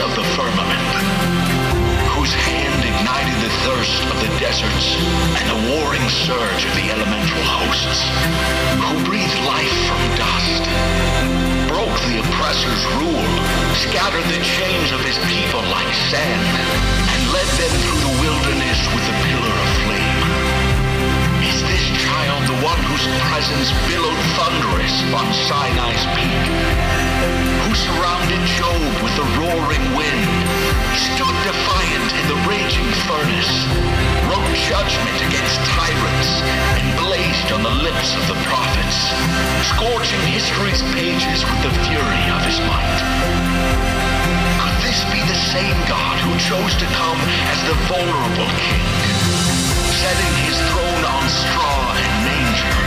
of the firmament? Whose hand ignited the thirst of the deserts and the warring surge of the elemental hosts? Who breathed life from dust? broke the oppressor's rule, scattered the chains of his people like sand, and led them through the wilderness with a pillar of flame. Is this child the one whose presence billowed thunderous on Sinai's peak? Who surrounded Job with a roaring wind, stood defiant in the raging furnace, wrote judgment against tyrants, and blazed on the lips of the prophets, scorching history's pages with the fury of his might? Could this be the same God who chose to come as the vulnerable king, setting his throne on straw and manger,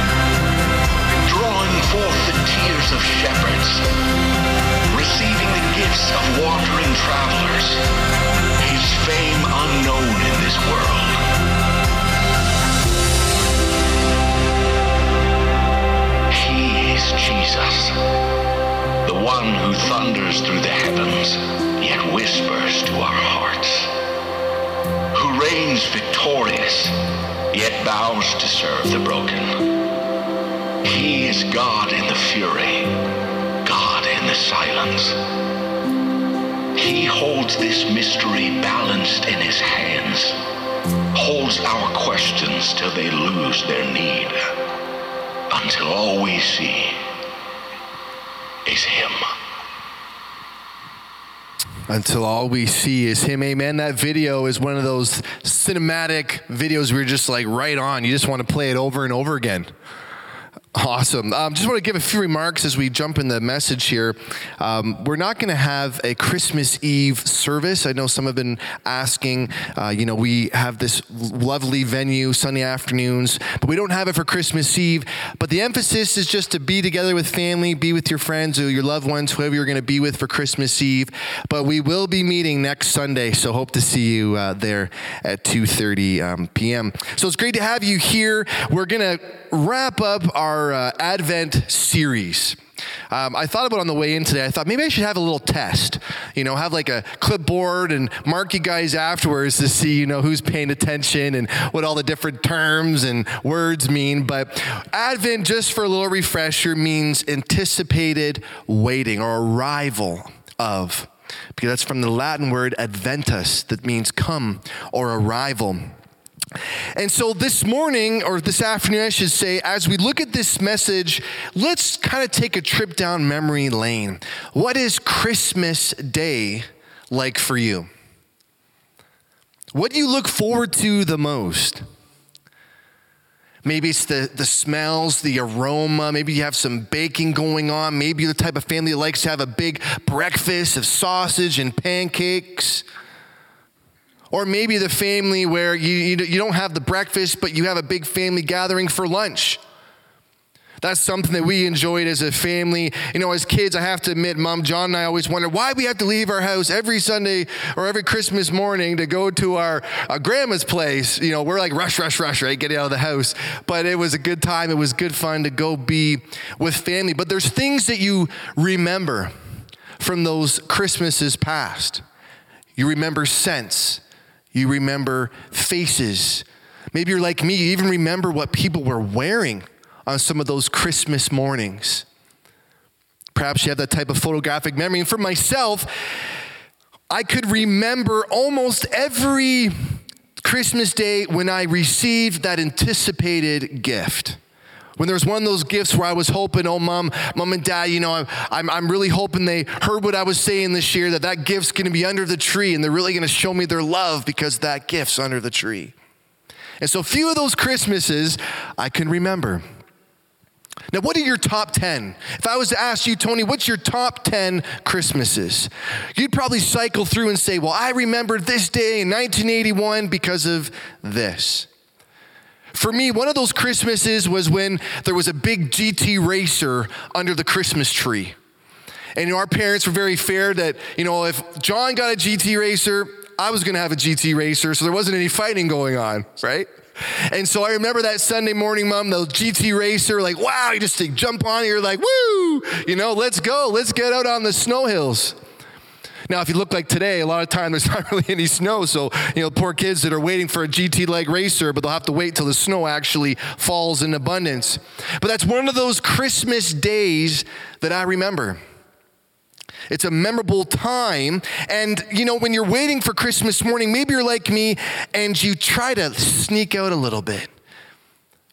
drawing forth the tears of shepherds, gifts of wandering travelers, his fame unknown in this world? He is Jesus, the one who thunders through the heavens, yet whispers to our hearts, who reigns victorious, yet bows to serve the broken. He is God in the fury, God in the silence. He holds this mystery balanced in his hands, holds our questions till they lose their need, until all we see is him. until all we see is him. Amen. That video is one of those cinematic videos where you're just like right on. You just want to play it over and over again. Awesome. Um, just want to give a few remarks as we jump in the message here. Um, we're not going to have a Christmas Eve service. I know some have been asking. Uh, you know, we have this lovely venue Sunday afternoons, but we don't have it for Christmas Eve. But the emphasis is just to be together with family, be with your friends or your loved ones, whoever you're going to be with for Christmas Eve. But we will be meeting next Sunday, so hope to see you uh, there at 2:30 um, p.m. So it's great to have you here. We're going to wrap up our uh, Advent series. Um, I thought about on the way in today. I thought maybe I should have a little test. You know, have like a clipboard and mark you guys afterwards to see, you know, who's paying attention and what all the different terms and words mean. But Advent, just for a little refresher, means anticipated waiting or arrival of. Because that's from the Latin word adventus, that means come or arrival. And so this morning, or this afternoon, I should say, as we look at this message, let's kind of take a trip down memory lane. What is Christmas Day like for you? What do you look forward to the most? Maybe it's the, the smells, the aroma. Maybe you have some baking going on. Maybe you're the type of family that likes to have a big breakfast of sausage and pancakes. Or maybe the family where you, you, you don't have the breakfast, but you have a big family gathering for lunch. That's something that we enjoyed as a family. You know, as kids, I have to admit, Mom, John, and I always wondered why we have to leave our house every Sunday or every Christmas morning to go to our, our grandma's place. You know, we're like rush, rush, rush, right? Getting out of the house. But it was a good time. It was good fun to go be with family. But there's things that you remember from those Christmases past. You remember scents. You remember faces. Maybe you're like me, you even remember what people were wearing on some of those Christmas mornings. Perhaps you have that type of photographic memory. And for myself, I could remember almost every Christmas day when I received that anticipated gift. When there was one of those gifts where I was hoping, oh, mom, mom and dad, you know, I'm, I'm, I'm really hoping they heard what I was saying this year, that that gift's going to be under the tree and they're really going to show me their love because that gift's under the tree. And so, few of those Christmases I can remember. Now, what are your top 10? If I was to ask you, Tony, what's your top 10 Christmases? You'd probably cycle through and say, well, I remember this day in 1981 because of this. For me, one of those Christmases was when there was a big GT racer under the Christmas tree. And you know, our parents were very fair that, you know, if John got a GT racer, I was going to have a GT racer, so there wasn't any fighting going on, right? And so I remember that Sunday morning, mom, the GT racer, like, wow, you just jump on, you're like, woo, you know, let's go, let's get out on the snow hills. Now, if you look like today, a lot of time there's not really any snow, so you know, poor kids that are waiting for a GT leg racer, but they'll have to wait till the snow actually falls in abundance. But that's one of those Christmas days that I remember. It's a memorable time. And, you know, when you're waiting for Christmas morning, maybe you're like me and you try to sneak out a little bit.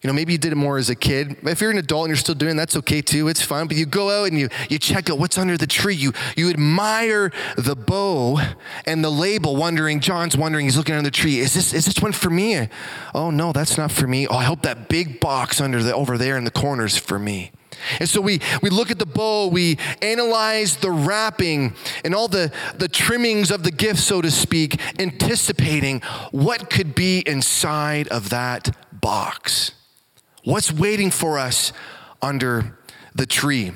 You know, maybe you did it more as a kid. If you're an adult and you're still doing it, that's okay too. It's fun. But you go out and you, you check out what's under the tree. You, you admire the bow and the label, wondering, John's wondering, he's looking under the tree. Is this, is this one for me? Oh, no, that's not for me. Oh, I hope that big box under the, over there in the corner is for me. And so we, we look at the bow, we analyze the wrapping and all the, the trimmings of the gift, so to speak, anticipating what could be inside of that box. What's waiting for us under the tree?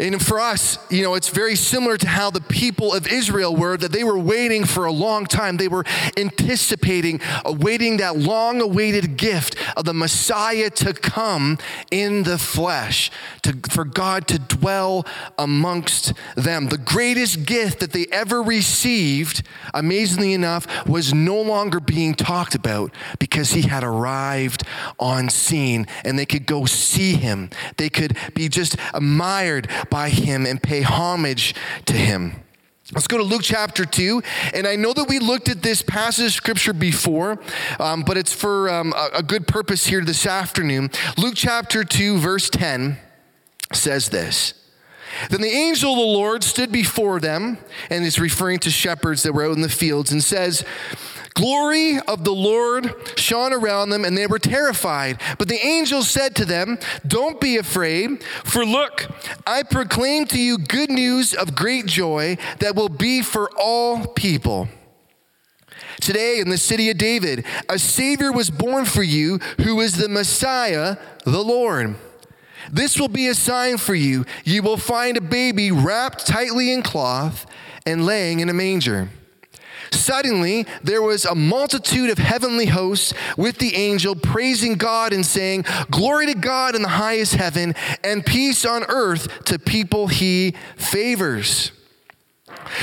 And for us, you know, it's very similar to how the people of Israel were, that they were waiting for a long time. They were anticipating, uh, awaiting that long awaited gift of the Messiah to come in the flesh, to, for God to dwell amongst them. The greatest gift that they ever received, amazingly enough, was no longer being talked about because he had arrived on scene and they could go see him. They could be just admired by him and pay homage to him. Let's go to Luke chapter 2. And I know that we looked at this passage of scripture before, um, but it's for um, a, a good purpose here this afternoon. Luke chapter 2, verse 10 says this. Then the angel of the Lord stood before them, and is referring to shepherds that were out in the fields, and says, glory of the Lord shone around them, and they were terrified. But the angel said to them, Don't be afraid, for look, I proclaim to you good news of great joy that will be for all people. Today, in the city of David, a Savior was born for you who is the Messiah, the Lord. This will be a sign for you. You will find a baby wrapped tightly in cloth and laying in a manger. Suddenly, there was a multitude of heavenly hosts with the angel praising God and saying, Glory to God in the highest heaven, and peace on earth to people he favors.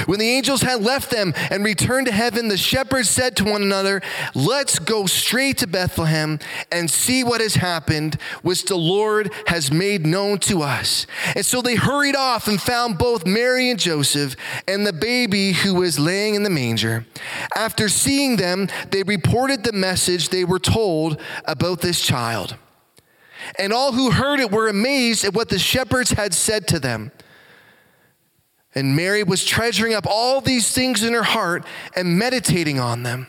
When the angels had left them and returned to heaven, the shepherds said to one another, Let's go straight to Bethlehem and see what has happened, which the Lord has made known to us. And so they hurried off and found both Mary and Joseph and the baby who was laying in the manger. After seeing them, they reported the message they were told about this child. And all who heard it were amazed at what the shepherds had said to them. And Mary was treasuring up all these things in her heart and meditating on them.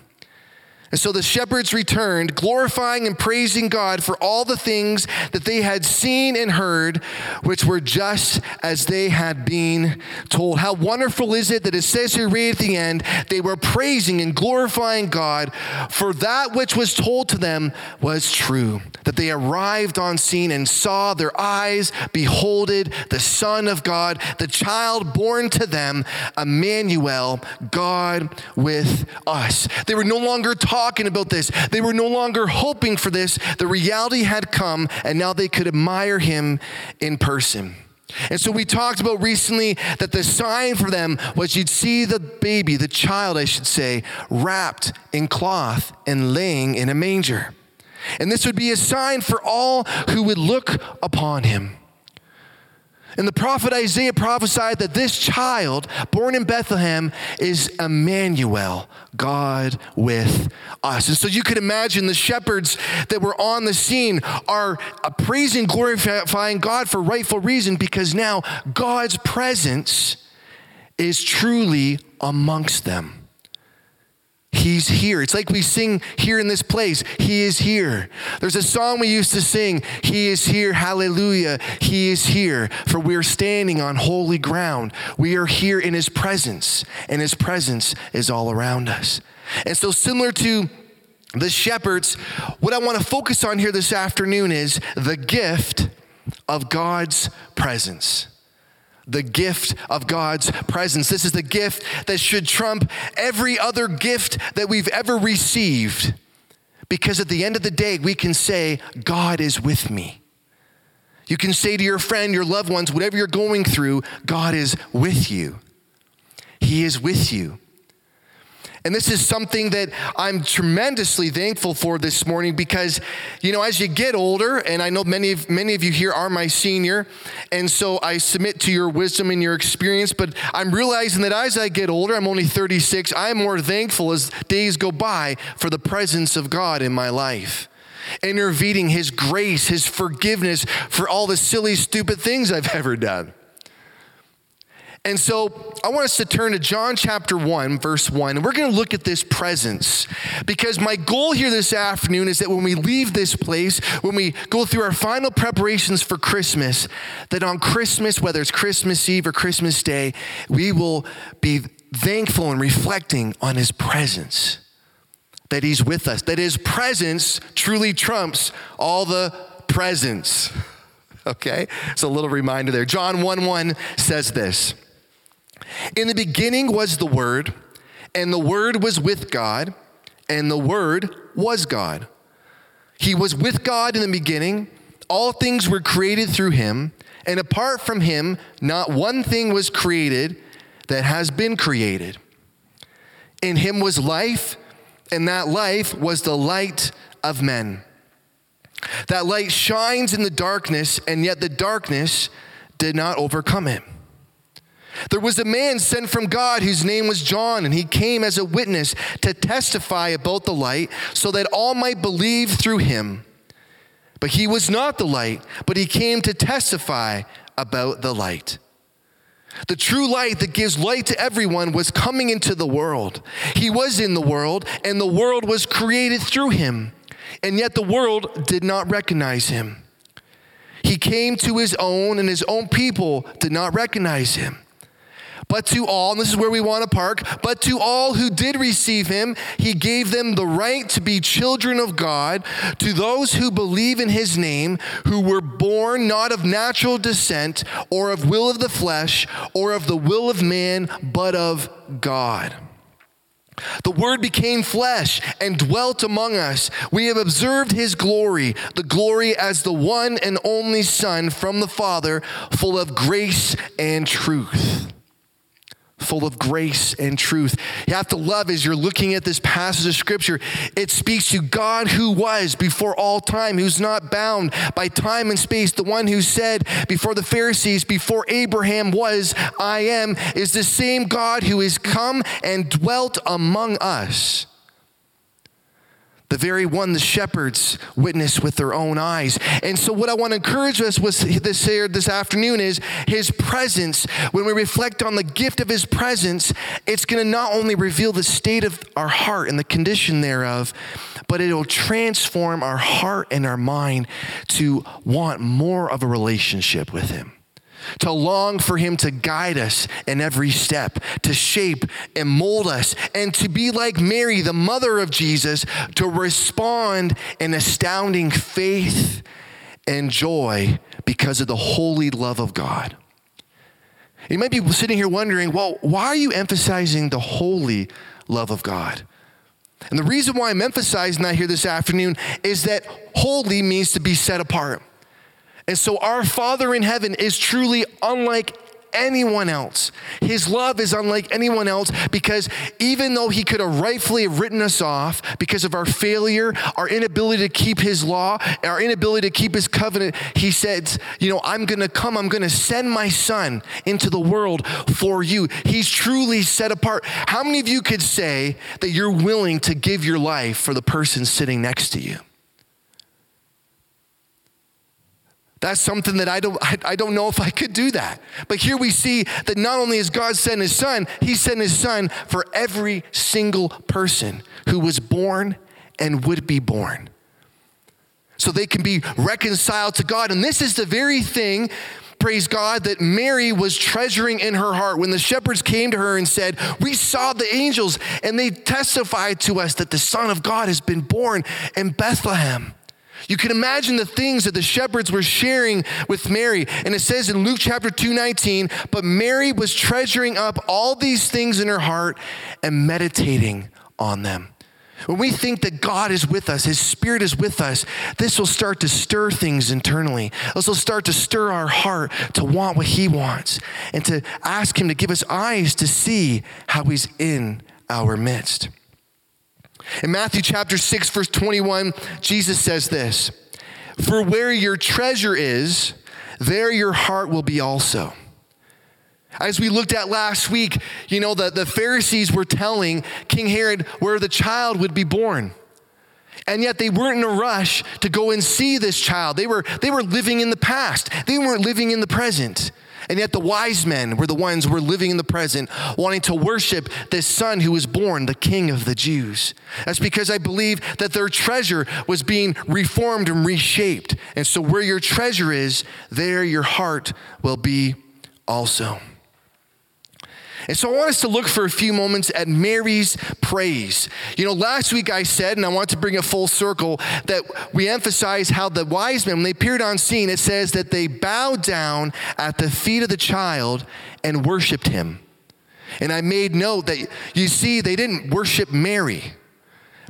And so the shepherds returned, glorifying and praising God for all the things that they had seen and heard, which were just as they had been told. How wonderful is it that it says here right at the end, they were praising and glorifying God for that which was told to them was true. That they arrived on scene and saw their eyes beholded the Son of God, the child born to them, Emmanuel, God with us. They were no longer talking talking about this. They were no longer hoping for this. The reality had come, and now they could admire him in person. And so we talked about recently that the sign for them was you'd see the baby, the child, I should say, wrapped in cloth and laying in a manger. And this would be a sign for all who would look upon him. And the prophet Isaiah prophesied that this child, born in Bethlehem, is Emmanuel, God with us. And so you could imagine the shepherds that were on the scene are praising, glorifying God for rightful reason because now God's presence is truly amongst them. He's here. It's like we sing here in this place. He is here. There's a song we used to sing. He is here. Hallelujah. He is here. For we're standing on holy ground. We are here in His presence, and His presence is all around us. And so, similar to the shepherds, what I want to focus on here this afternoon is the gift of God's presence the gift of God's presence. This is the gift that should trump every other gift that we've ever received. Because at the end of the day, we can say, God is with me. You can say to your friend, your loved ones, whatever you're going through, God is with you. He is with you. And this is something that I'm tremendously thankful for this morning because, you know, as you get older, and I know many of, many of you here are my senior, and so I submit to your wisdom and your experience, but I'm realizing that as I get older, I'm only 36, I'm more thankful as days go by for the presence of God in my life intervening his grace, his forgiveness for all the silly, stupid things I've ever done. And so I want us to turn to John chapter 1, verse 1, and we're going to look at this presence because my goal here this afternoon is that when we leave this place, when we go through our final preparations for Christmas, that on Christmas, whether it's Christmas Eve or Christmas Day, we will be thankful and reflecting on his presence, that he's with us, that his presence truly trumps all the presents. Okay? So a little reminder there. John 1 1 says this. In the beginning was the Word, and the Word was with God, and the Word was God. He was with God in the beginning. All things were created through him, and apart from him, not one thing was created that has been created. In him was life, and that life was the light of men. That light shines in the darkness, and yet the darkness did not overcome it. There was a man sent from God whose name was John, and he came as a witness to testify about the light so that all might believe through him. But he was not the light, but he came to testify about the light. The true light that gives light to everyone was coming into the world. He was in the world, and the world was created through him, and yet the world did not recognize him. He came to his own, and his own people did not recognize him. But to all, and this is where we want to park, but to all who did receive him, he gave them the right to be children of God, to those who believe in his name, who were born not of natural descent, or of will of the flesh, or of the will of man, but of God. The Word became flesh and dwelt among us. We have observed His glory, the glory as the one and only Son from the Father, full of grace and truth full of grace and truth. You have to love as you're looking at this passage of scripture, it speaks to God who was before all time, who's not bound by time and space. The one who said before the Pharisees, before Abraham was, I am, is the same God who has come and dwelt among us the very one the shepherds witnessed with their own eyes. And so, what I want to encourage us with this here this afternoon is His presence. When we reflect on the gift of His presence, it's going to not only reveal the state of our heart and the condition thereof, but it'll transform our heart and our mind to want more of a relationship with Him to long for Him to guide us in every step, to shape and mold us, and to be like Mary, the mother of Jesus, to respond in astounding faith and joy because of the holy love of God. You might be sitting here wondering, well, why are you emphasizing the holy love of God? And the reason why I'm emphasizing that here this afternoon is that holy means to be set apart. And so our Father in heaven is truly unlike anyone else. His love is unlike anyone else because even though he could have rightfully written us off because of our failure, our inability to keep his law, our inability to keep his covenant, he said, You know, I'm going to come, I'm going to send my son into the world for you. He's truly set apart. How many of you could say that you're willing to give your life for the person sitting next to you? That's something that I don't, I, I, don't know if I could do that. But here we see that not only has God sent his son, he sent his son for every single person who was born and would be born. So they can be reconciled to God. And this is the very thing, praise God, that Mary was treasuring in her heart. When the shepherds came to her and said, We saw the angels, and they testified to us that the Son of God has been born in Bethlehem. You can imagine the things that the shepherds were sharing with Mary. And it says in Luke chapter 2 19, but Mary was treasuring up all these things in her heart and meditating on them. When we think that God is with us, His Spirit is with us, this will start to stir things internally. This will start to stir our heart to want what He wants and to ask Him to give us eyes to see how He's in our midst. In Matthew chapter 6, verse 21, Jesus says this For where your treasure is, there your heart will be also. As we looked at last week, you know, the, the Pharisees were telling King Herod where the child would be born. And yet they weren't in a rush to go and see this child. They were, they were living in the past, they weren't living in the present. And yet the wise men were the ones who were living in the present, wanting to worship this son who was born, the king of the Jews. That's because I believe that their treasure was being reformed and reshaped. And so where your treasure is, there your heart will be also. And so I want us to look for a few moments at Mary's praise. You know, last week I said, and I want to bring it full circle, that we emphasize how the wise men, when they appeared on scene, it says that they bowed down at the feet of the child and worshiped him. And I made note that you see, they didn't worship Mary.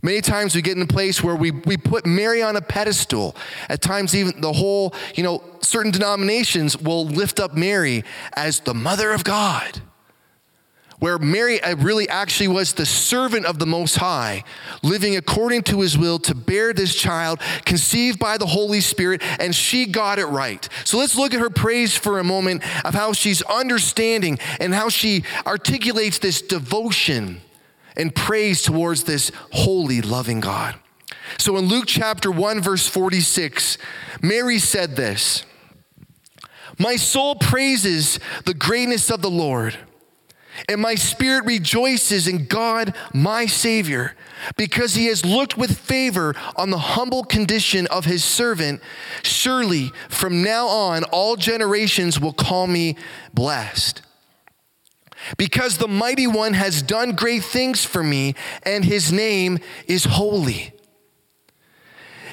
Many times we get in a place where we, we put Mary on a pedestal. At times, even the whole, you know, certain denominations will lift up Mary as the mother of God where Mary uh, really actually was the servant of the Most High, living according to his will to bear this child, conceived by the Holy Spirit, and she got it right. So let's look at her praise for a moment of how she's understanding and how she articulates this devotion and praise towards this holy, loving God. So in Luke chapter 1, verse 46, Mary said this My soul praises the greatness of the Lord and my spirit rejoices in God, my Savior, because he has looked with favor on the humble condition of his servant. Surely from now on, all generations will call me blessed. Because the mighty one has done great things for me, and his name is holy.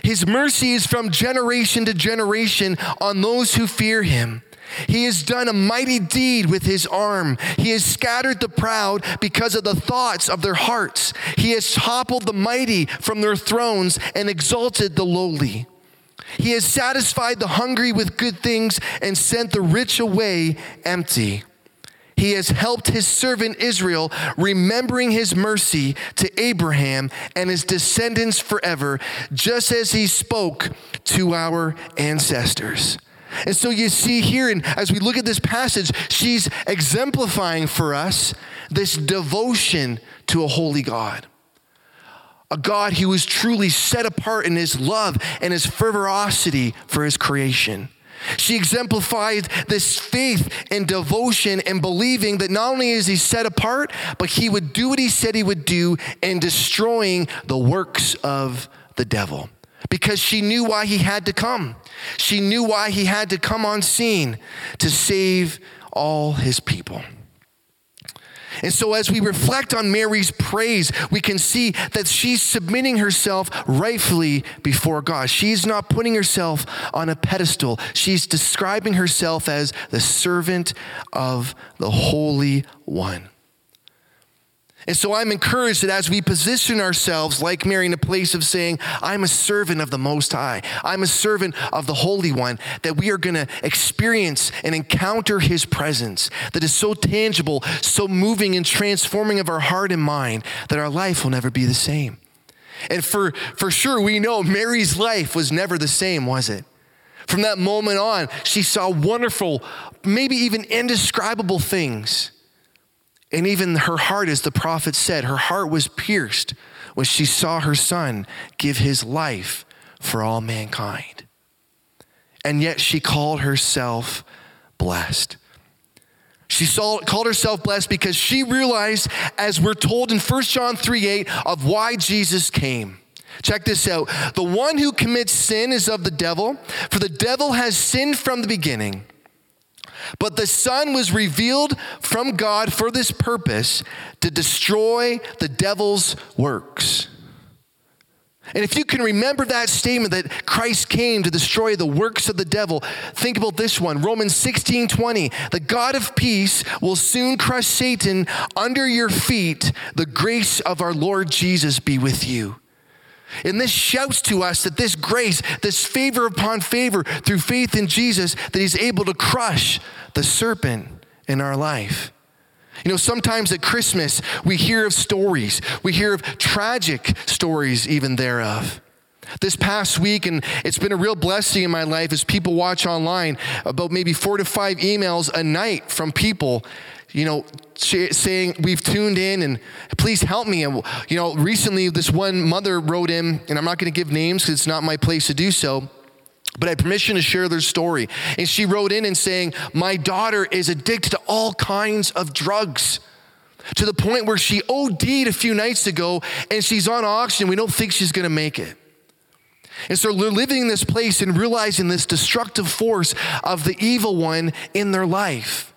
His mercy is from generation to generation on those who fear him. He has done a mighty deed with his arm. He has scattered the proud because of the thoughts of their hearts. He has toppled the mighty from their thrones and exalted the lowly. He has satisfied the hungry with good things and sent the rich away empty. He has helped his servant Israel, remembering his mercy to Abraham and his descendants forever, just as he spoke to our ancestors. And so you see here, and as we look at this passage, she's exemplifying for us this devotion to a holy God. A God who is truly set apart in his love and his fervorosity for his creation. She exemplified this faith and devotion and believing that not only is he set apart, but he would do what he said he would do in destroying the works of the devil because she knew why he had to come. She knew why he had to come on scene to save all his people. And so, as we reflect on Mary's praise, we can see that she's submitting herself rightfully before God. She's not putting herself on a pedestal, she's describing herself as the servant of the Holy One. And so I'm encouraged that as we position ourselves like Mary in a place of saying, I'm a servant of the Most High, I'm a servant of the Holy One, that we are going to experience and encounter His presence that is so tangible, so moving and transforming of our heart and mind that our life will never be the same. And for, for sure, we know Mary's life was never the same, was it? From that moment on, she saw wonderful, maybe even indescribable things. And even her heart, as the prophet said, her heart was pierced when she saw her son give his life for all mankind. And yet she called herself blessed. She saw, called herself blessed because she realized, as we're told in 1 John 3 8, of why Jesus came. Check this out. The one who commits sin is of the devil, for the devil has sinned from the beginning. But the Son was revealed from God for this purpose to destroy the devil's works. And if you can remember that statement that Christ came to destroy the works of the devil, think about this one Romans 16 20. The God of peace will soon crush Satan under your feet. The grace of our Lord Jesus be with you. And this shouts to us that this grace, this favor upon favor through faith in Jesus, that He's able to crush the serpent in our life. You know, sometimes at Christmas, we hear of stories, we hear of tragic stories, even thereof. This past week, and it's been a real blessing in my life as people watch online about maybe four to five emails a night from people you know, saying we've tuned in and please help me. And, you know, recently this one mother wrote in, and I'm not going to give names because it's not my place to do so. But I had permission to share their story. And she wrote in and saying, My daughter is addicted to all kinds of drugs to the point where she OD'd a few nights ago and she's on oxygen. We don't think she's going to make it. And so they're living in this place and realizing this destructive force of the evil one in their life.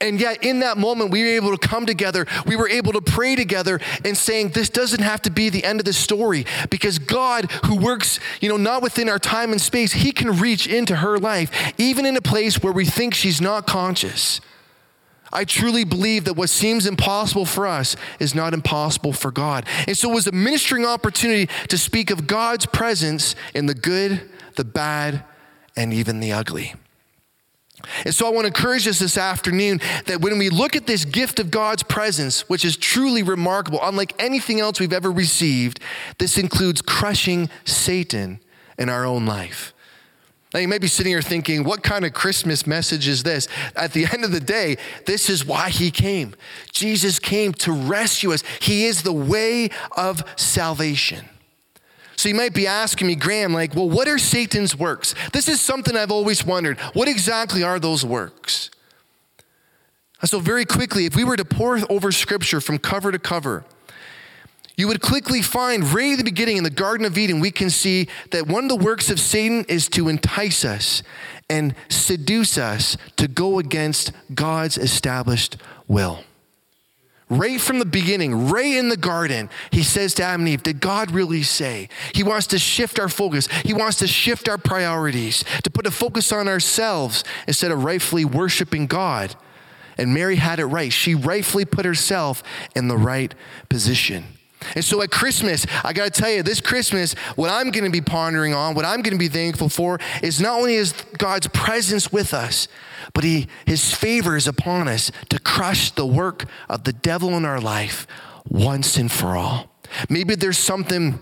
And yet, in that moment, we were able to come together. We were able to pray together and saying, this doesn't have to be the end of the story because God, who works, you know, not within our time and space, He can reach into her life, even in a place where we think she's not conscious. I truly believe that what seems impossible for us is not impossible for God. And so it was a ministering opportunity to speak of God's presence in the good, the bad, and even the ugly. And so I want to encourage us this afternoon that when we look at this gift of God's presence, which is truly remarkable, unlike anything else we've ever received, this includes crushing Satan in our own life. Now, you may be sitting here thinking, what kind of Christmas message is this? At the end of the day, this is why he came. Jesus came to rescue us, he is the way of salvation. So you might be asking me, Graham, like, well, what are Satan's works? This is something I've always wondered. What exactly are those works? So, very quickly, if we were to pour over scripture from cover to cover, you would quickly find right at the beginning in the Garden of Eden, we can see that one of the works of Satan is to entice us and seduce us to go against God's established will. Right from the beginning, right in the garden, he says to Adam and Eve, Did God really say? He wants to shift our focus. He wants to shift our priorities, to put a focus on ourselves instead of rightfully worshiping God. And Mary had it right. She rightfully put herself in the right position. And so at Christmas, I got to tell you, this Christmas, what I'm going to be pondering on, what I'm going to be thankful for, is not only is God's presence with us, but he, his favor is upon us to crush the work of the devil in our life once and for all. Maybe there's something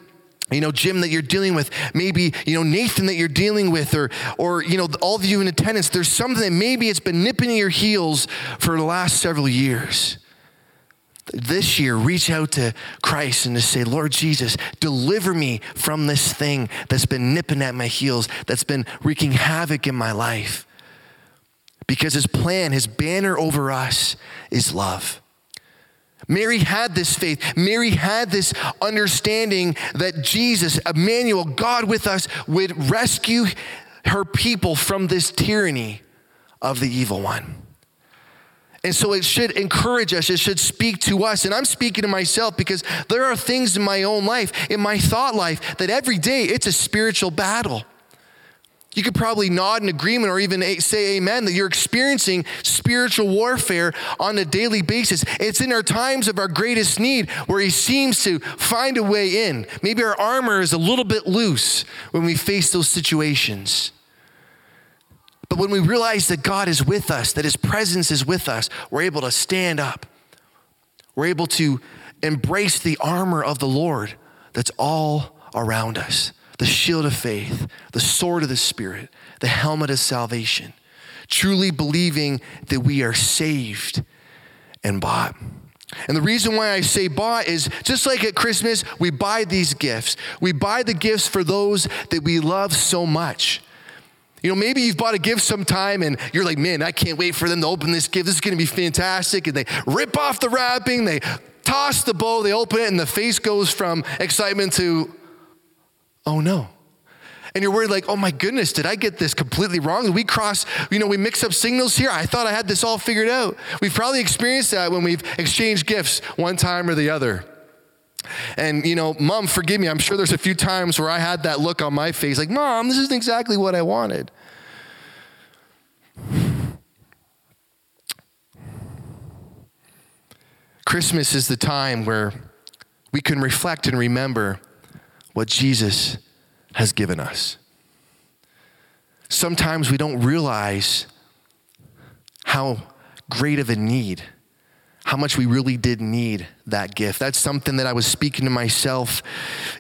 you know jim that you're dealing with. Maybe you know nathan that you're dealing with or or you know all of you in attendance. There's something that maybe it's been nipping at your heels for the last several years this year reach out to christ and to say lord jesus deliver me from this thing that's been nipping at my heels that's been wreaking havoc in my life because his plan, his banner over us is love. Mary had this faith. Mary had this understanding that Jesus, Emmanuel, God with us, would rescue her people from this tyranny of the evil one. And so it should encourage us, it should speak to us. And I'm speaking to myself because there are things in my own life, in my thought life, that every day it's a spiritual battle. You could probably nod in agreement or even say amen that you're experiencing spiritual warfare on a daily basis. It's in our times of our greatest need where He seems to find a way in. Maybe our armor is a little bit loose when we face those situations. But when we realize that God is with us, that His presence is with us, we're able to stand up. We're able to embrace the armor of the Lord that's all around us the shield of faith, the sword of the Spirit, the helmet of salvation, truly believing that we are saved and bought. And the reason why I say bought is just like at Christmas, we buy these gifts. We buy the gifts for those that we love so much. You know, maybe you've bought a gift sometime and you're like, man, I can't wait for them to open this gift. This is going to be fantastic. And they rip off the wrapping, they toss the bow, they open it, and the face goes from excitement to, oh no. And you're worried, like, oh my goodness, did I get this completely wrong? We cross, you know, we mix up signals here? I thought I had this all figured out. We've probably experienced that when we've exchanged gifts one time or the other. And, you know, mom, forgive me. I'm sure there's a few times where I had that look on my face, like, mom, this isn't exactly what I wanted. Christmas is the time where we can reflect and remember what Jesus has given us. Sometimes we don't realize how great of a need, how much we really did need that gift. That's something that I was speaking to myself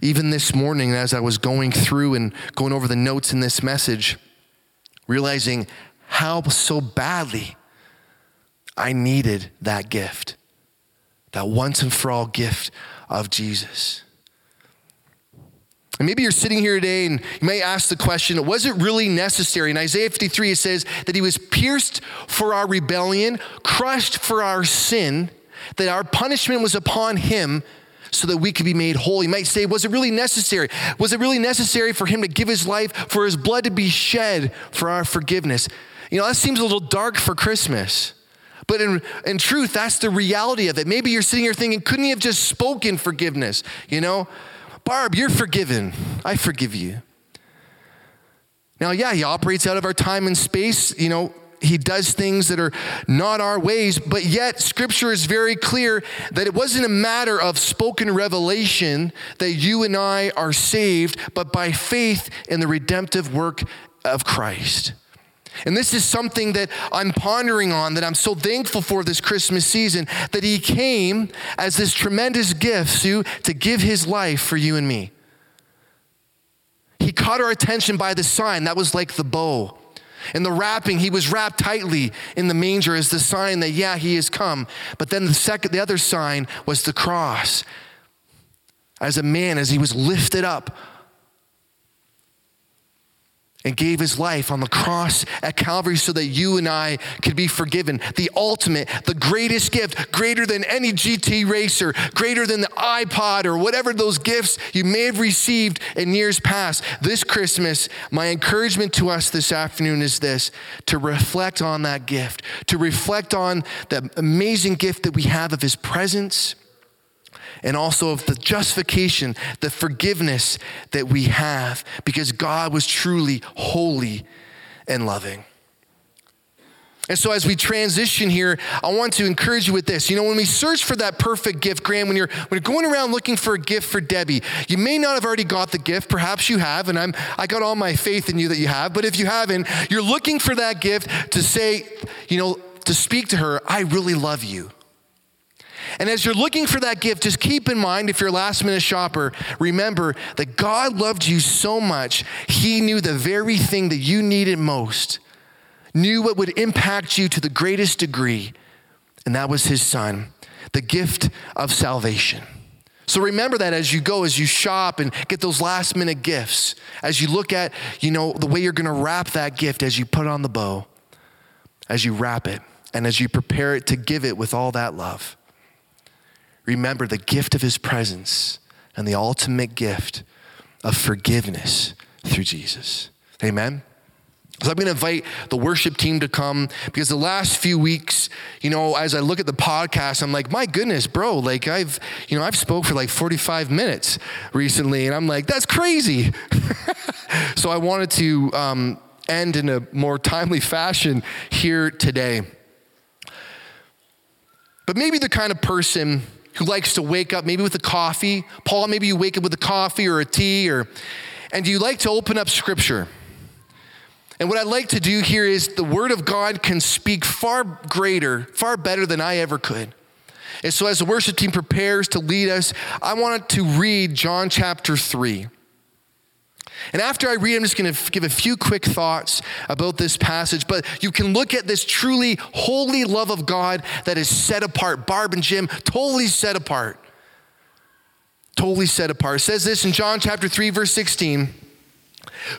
even this morning as I was going through and going over the notes in this message, realizing how so badly I needed that gift, that once and for all gift of Jesus. And maybe you're sitting here today and you may ask the question, was it really necessary? In Isaiah 53, it says that he was pierced for our rebellion, crushed for our sin, that our punishment was upon him so that we could be made whole. You might say, was it really necessary? Was it really necessary for him to give his life, for his blood to be shed for our forgiveness? You know, that seems a little dark for Christmas. But in, in truth, that's the reality of it. Maybe you're sitting here thinking, couldn't he have just spoken forgiveness? You know? Barb, you're forgiven. I forgive you. Now, yeah, he operates out of our time and space. You know, he does things that are not our ways, but yet scripture is very clear that it wasn't a matter of spoken revelation that you and I are saved, but by faith in the redemptive work of Christ. And this is something that I'm pondering on, that I'm so thankful for this Christmas season, that He came as this tremendous gift, Sue, to give His life for you and me. He caught our attention by the sign, that was like the bow. In the wrapping, he was wrapped tightly in the manger as the sign that, yeah, he has come. But then the second, the other sign was the cross. As a man, as he was lifted up and gave his life on the cross at Calvary so that you and I could be forgiven. The ultimate, the greatest gift, greater than any GT racer, greater than the iPod or whatever those gifts you may have received in years past. This Christmas, my encouragement to us this afternoon is this to reflect on that gift, to reflect on the amazing gift that we have of his presence and also of the justification, the forgiveness that we have because God was truly holy and loving. And so, as we transition here, I want to encourage you with this. You know, when we search for that perfect gift, Graham, when you're, when you're going around looking for a gift for Debbie, you may not have already got the gift. Perhaps you have, and I'm, I got all my faith in you that you have. But if you haven't, you're looking for that gift to say, you know, to speak to her, I really love you. And as you're looking for that gift, just keep in mind if you're a last minute shopper, remember that God loved you so much, He knew the very thing that you needed most, knew what would impact you to the greatest degree, and that was His Son, the gift of salvation. So remember that as you go, as you shop and get those last minute gifts, as you look at, you know, the way you're going to wrap that gift as you put on the bow, as you wrap it, and as you prepare it to give it with all that love remember the gift of his presence and the ultimate gift of forgiveness through Jesus. Amen. So I'm going to invite the worship team to come because the last few weeks, you know, as I look at the podcast, I'm like, my goodness, bro, like I've, you know, I've spoke for like 45 minutes recently, and I'm like, that's crazy. so I wanted to um, end in a more timely fashion here today. But maybe the kind of person who likes to wake up maybe with a coffee. Paul, maybe you wake up with a coffee or a tea, or and you like to open up scripture. And what I'd like to do here is the Word of God can speak far greater, far better than I ever could. And so, as the worship team prepares to lead us, I wanted to read John chapter 3. And after I read, I'm just going to give a few quick thoughts about this passage. But you can look at this truly holy love of God that is set apart. Barb and Jim, totally set apart. Totally set apart. It says this in John chapter 3, verse 16.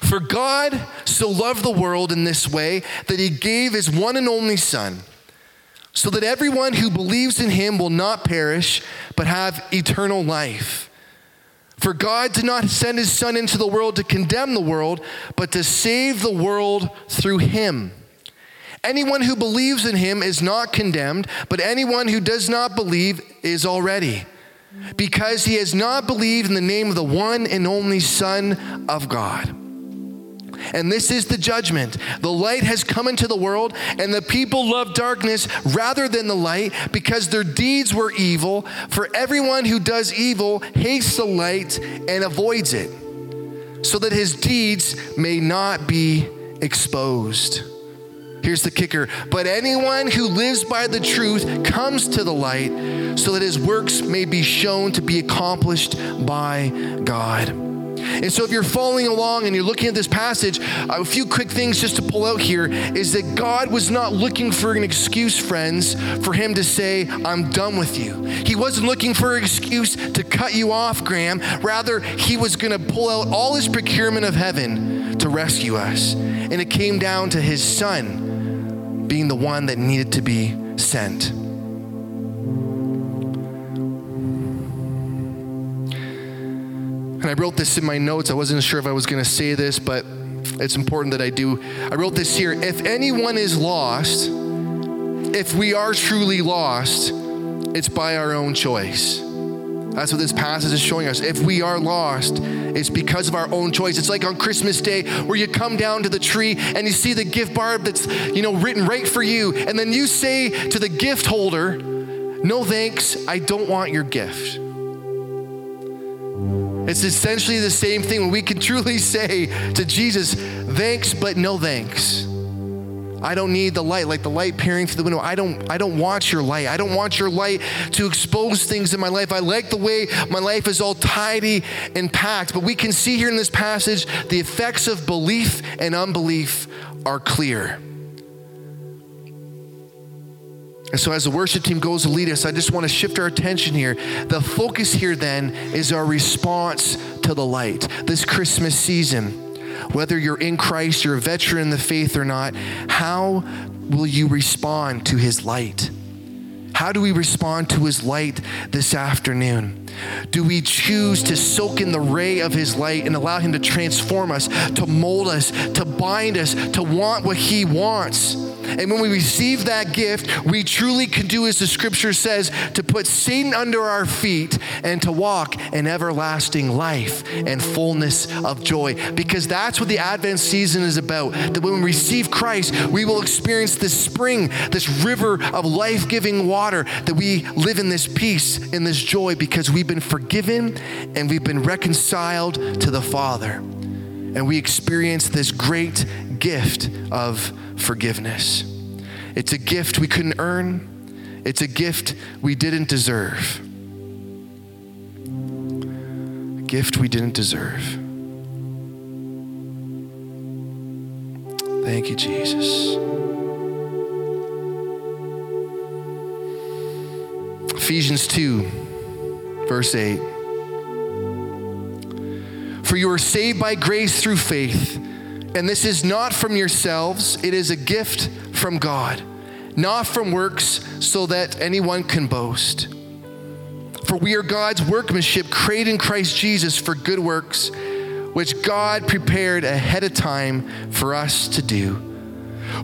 For God so loved the world in this way that he gave his one and only Son, so that everyone who believes in him will not perish, but have eternal life. For God did not send his Son into the world to condemn the world, but to save the world through him. Anyone who believes in him is not condemned, but anyone who does not believe is already, because he has not believed in the name of the one and only Son of God. And this is the judgment. The light has come into the world, and the people love darkness rather than the light because their deeds were evil. For everyone who does evil hates the light and avoids it, so that his deeds may not be exposed. Here's the kicker. But anyone who lives by the truth comes to the light so that his works may be shown to be accomplished by God. And so, if you're following along and you're looking at this passage, a few quick things just to pull out here is that God was not looking for an excuse, friends, for him to say, I'm done with you. He wasn't looking for an excuse to cut you off, Graham. Rather, he was going to pull out all his procurement of heaven to rescue us. And it came down to his son being the one that needed to be sent. And I wrote this in my notes. I wasn't sure if I was going to say this, but it's important that I do. I wrote this here. If anyone is lost, if we are truly lost, it's by our own choice. That's what this passage is showing us. If we are lost, it's because of our own choice. It's like on Christmas Day where you come down to the tree and you see the gift barb that's, you know, written right for you. And then you say to the gift holder, No thanks, I don't want your gift. It's essentially the same thing when we can truly say to Jesus, thanks, but no thanks. I don't need the light, like the light peering through the window. I don't, I don't want your light. I don't want your light to expose things in my life. I like the way my life is all tidy and packed. But we can see here in this passage the effects of belief and unbelief are clear. And so, as the worship team goes to lead us, I just want to shift our attention here. The focus here then is our response to the light. This Christmas season, whether you're in Christ, you're a veteran in the faith or not, how will you respond to his light? How do we respond to his light this afternoon? Do we choose to soak in the ray of his light and allow him to transform us, to mold us, to bind us, to want what he wants? And when we receive that gift, we truly can do as the scripture says to put Satan under our feet and to walk in everlasting life and fullness of joy. Because that's what the Advent season is about. That when we receive Christ, we will experience this spring, this river of life giving water, that we live in this peace, in this joy, because we've been forgiven and we've been reconciled to the Father. And we experience this great gift of forgiveness. It's a gift we couldn't earn, it's a gift we didn't deserve. A gift we didn't deserve. Thank you, Jesus. Ephesians 2, verse 8. For you are saved by grace through faith and this is not from yourselves, it is a gift from God, not from works, so that anyone can boast. For we are God's workmanship, created in Christ Jesus for good works, which God prepared ahead of time for us to do.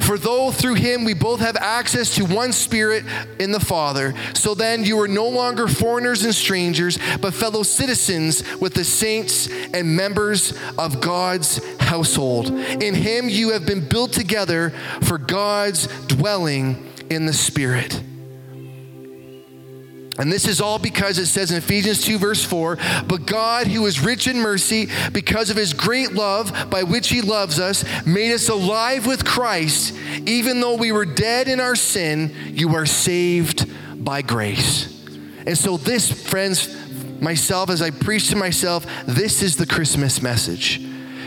For though through him we both have access to one spirit in the Father, so then you are no longer foreigners and strangers, but fellow citizens with the saints and members of God's household. In him you have been built together for God's dwelling in the Spirit. And this is all because it says in Ephesians 2, verse 4 But God, who is rich in mercy, because of his great love by which he loves us, made us alive with Christ. Even though we were dead in our sin, you are saved by grace. And so, this, friends, myself, as I preach to myself, this is the Christmas message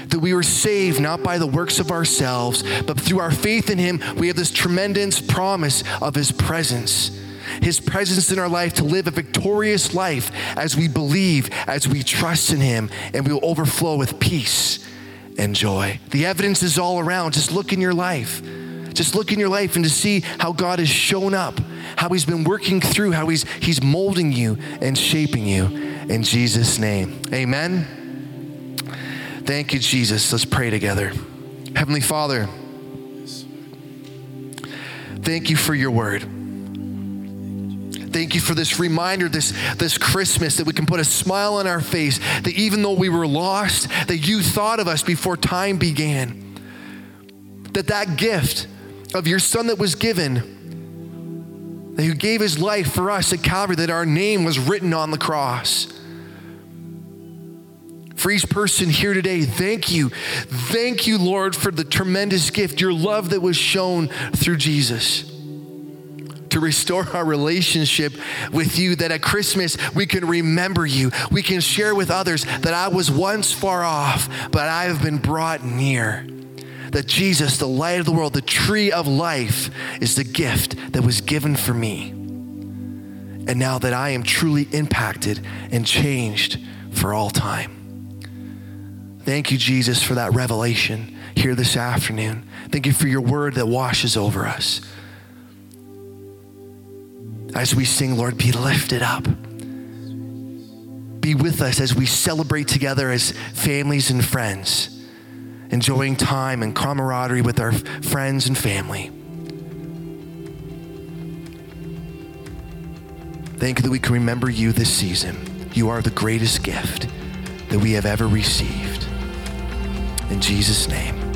that we were saved not by the works of ourselves, but through our faith in Him, we have this tremendous promise of His presence. His presence in our life to live a victorious life as we believe, as we trust in Him, and we will overflow with peace and joy. The evidence is all around. Just look in your life. Just look in your life and to see how God has shown up, how He's been working through, how He's, he's molding you and shaping you. In Jesus' name, amen. Thank you, Jesus. Let's pray together. Heavenly Father, thank you for your word. Thank you for this reminder this, this Christmas that we can put a smile on our face, that even though we were lost, that you thought of us before time began. That that gift of your son that was given, that you gave his life for us at Calvary, that our name was written on the cross. For each person here today, thank you. Thank you, Lord, for the tremendous gift, your love that was shown through Jesus to restore our relationship with you, that at Christmas we can remember you. We can share with others that I was once far off, but I have been brought near. That Jesus, the light of the world, the tree of life, is the gift that was given for me. And now that I am truly impacted and changed for all time. Thank you, Jesus, for that revelation here this afternoon. Thank you for your word that washes over us as we sing, Lord, be lifted up. Be with us as we celebrate together as families and friends, enjoying time and camaraderie with our friends and family. Thank you that we can remember you this season. You are the greatest gift that we have ever received. In Jesus' name.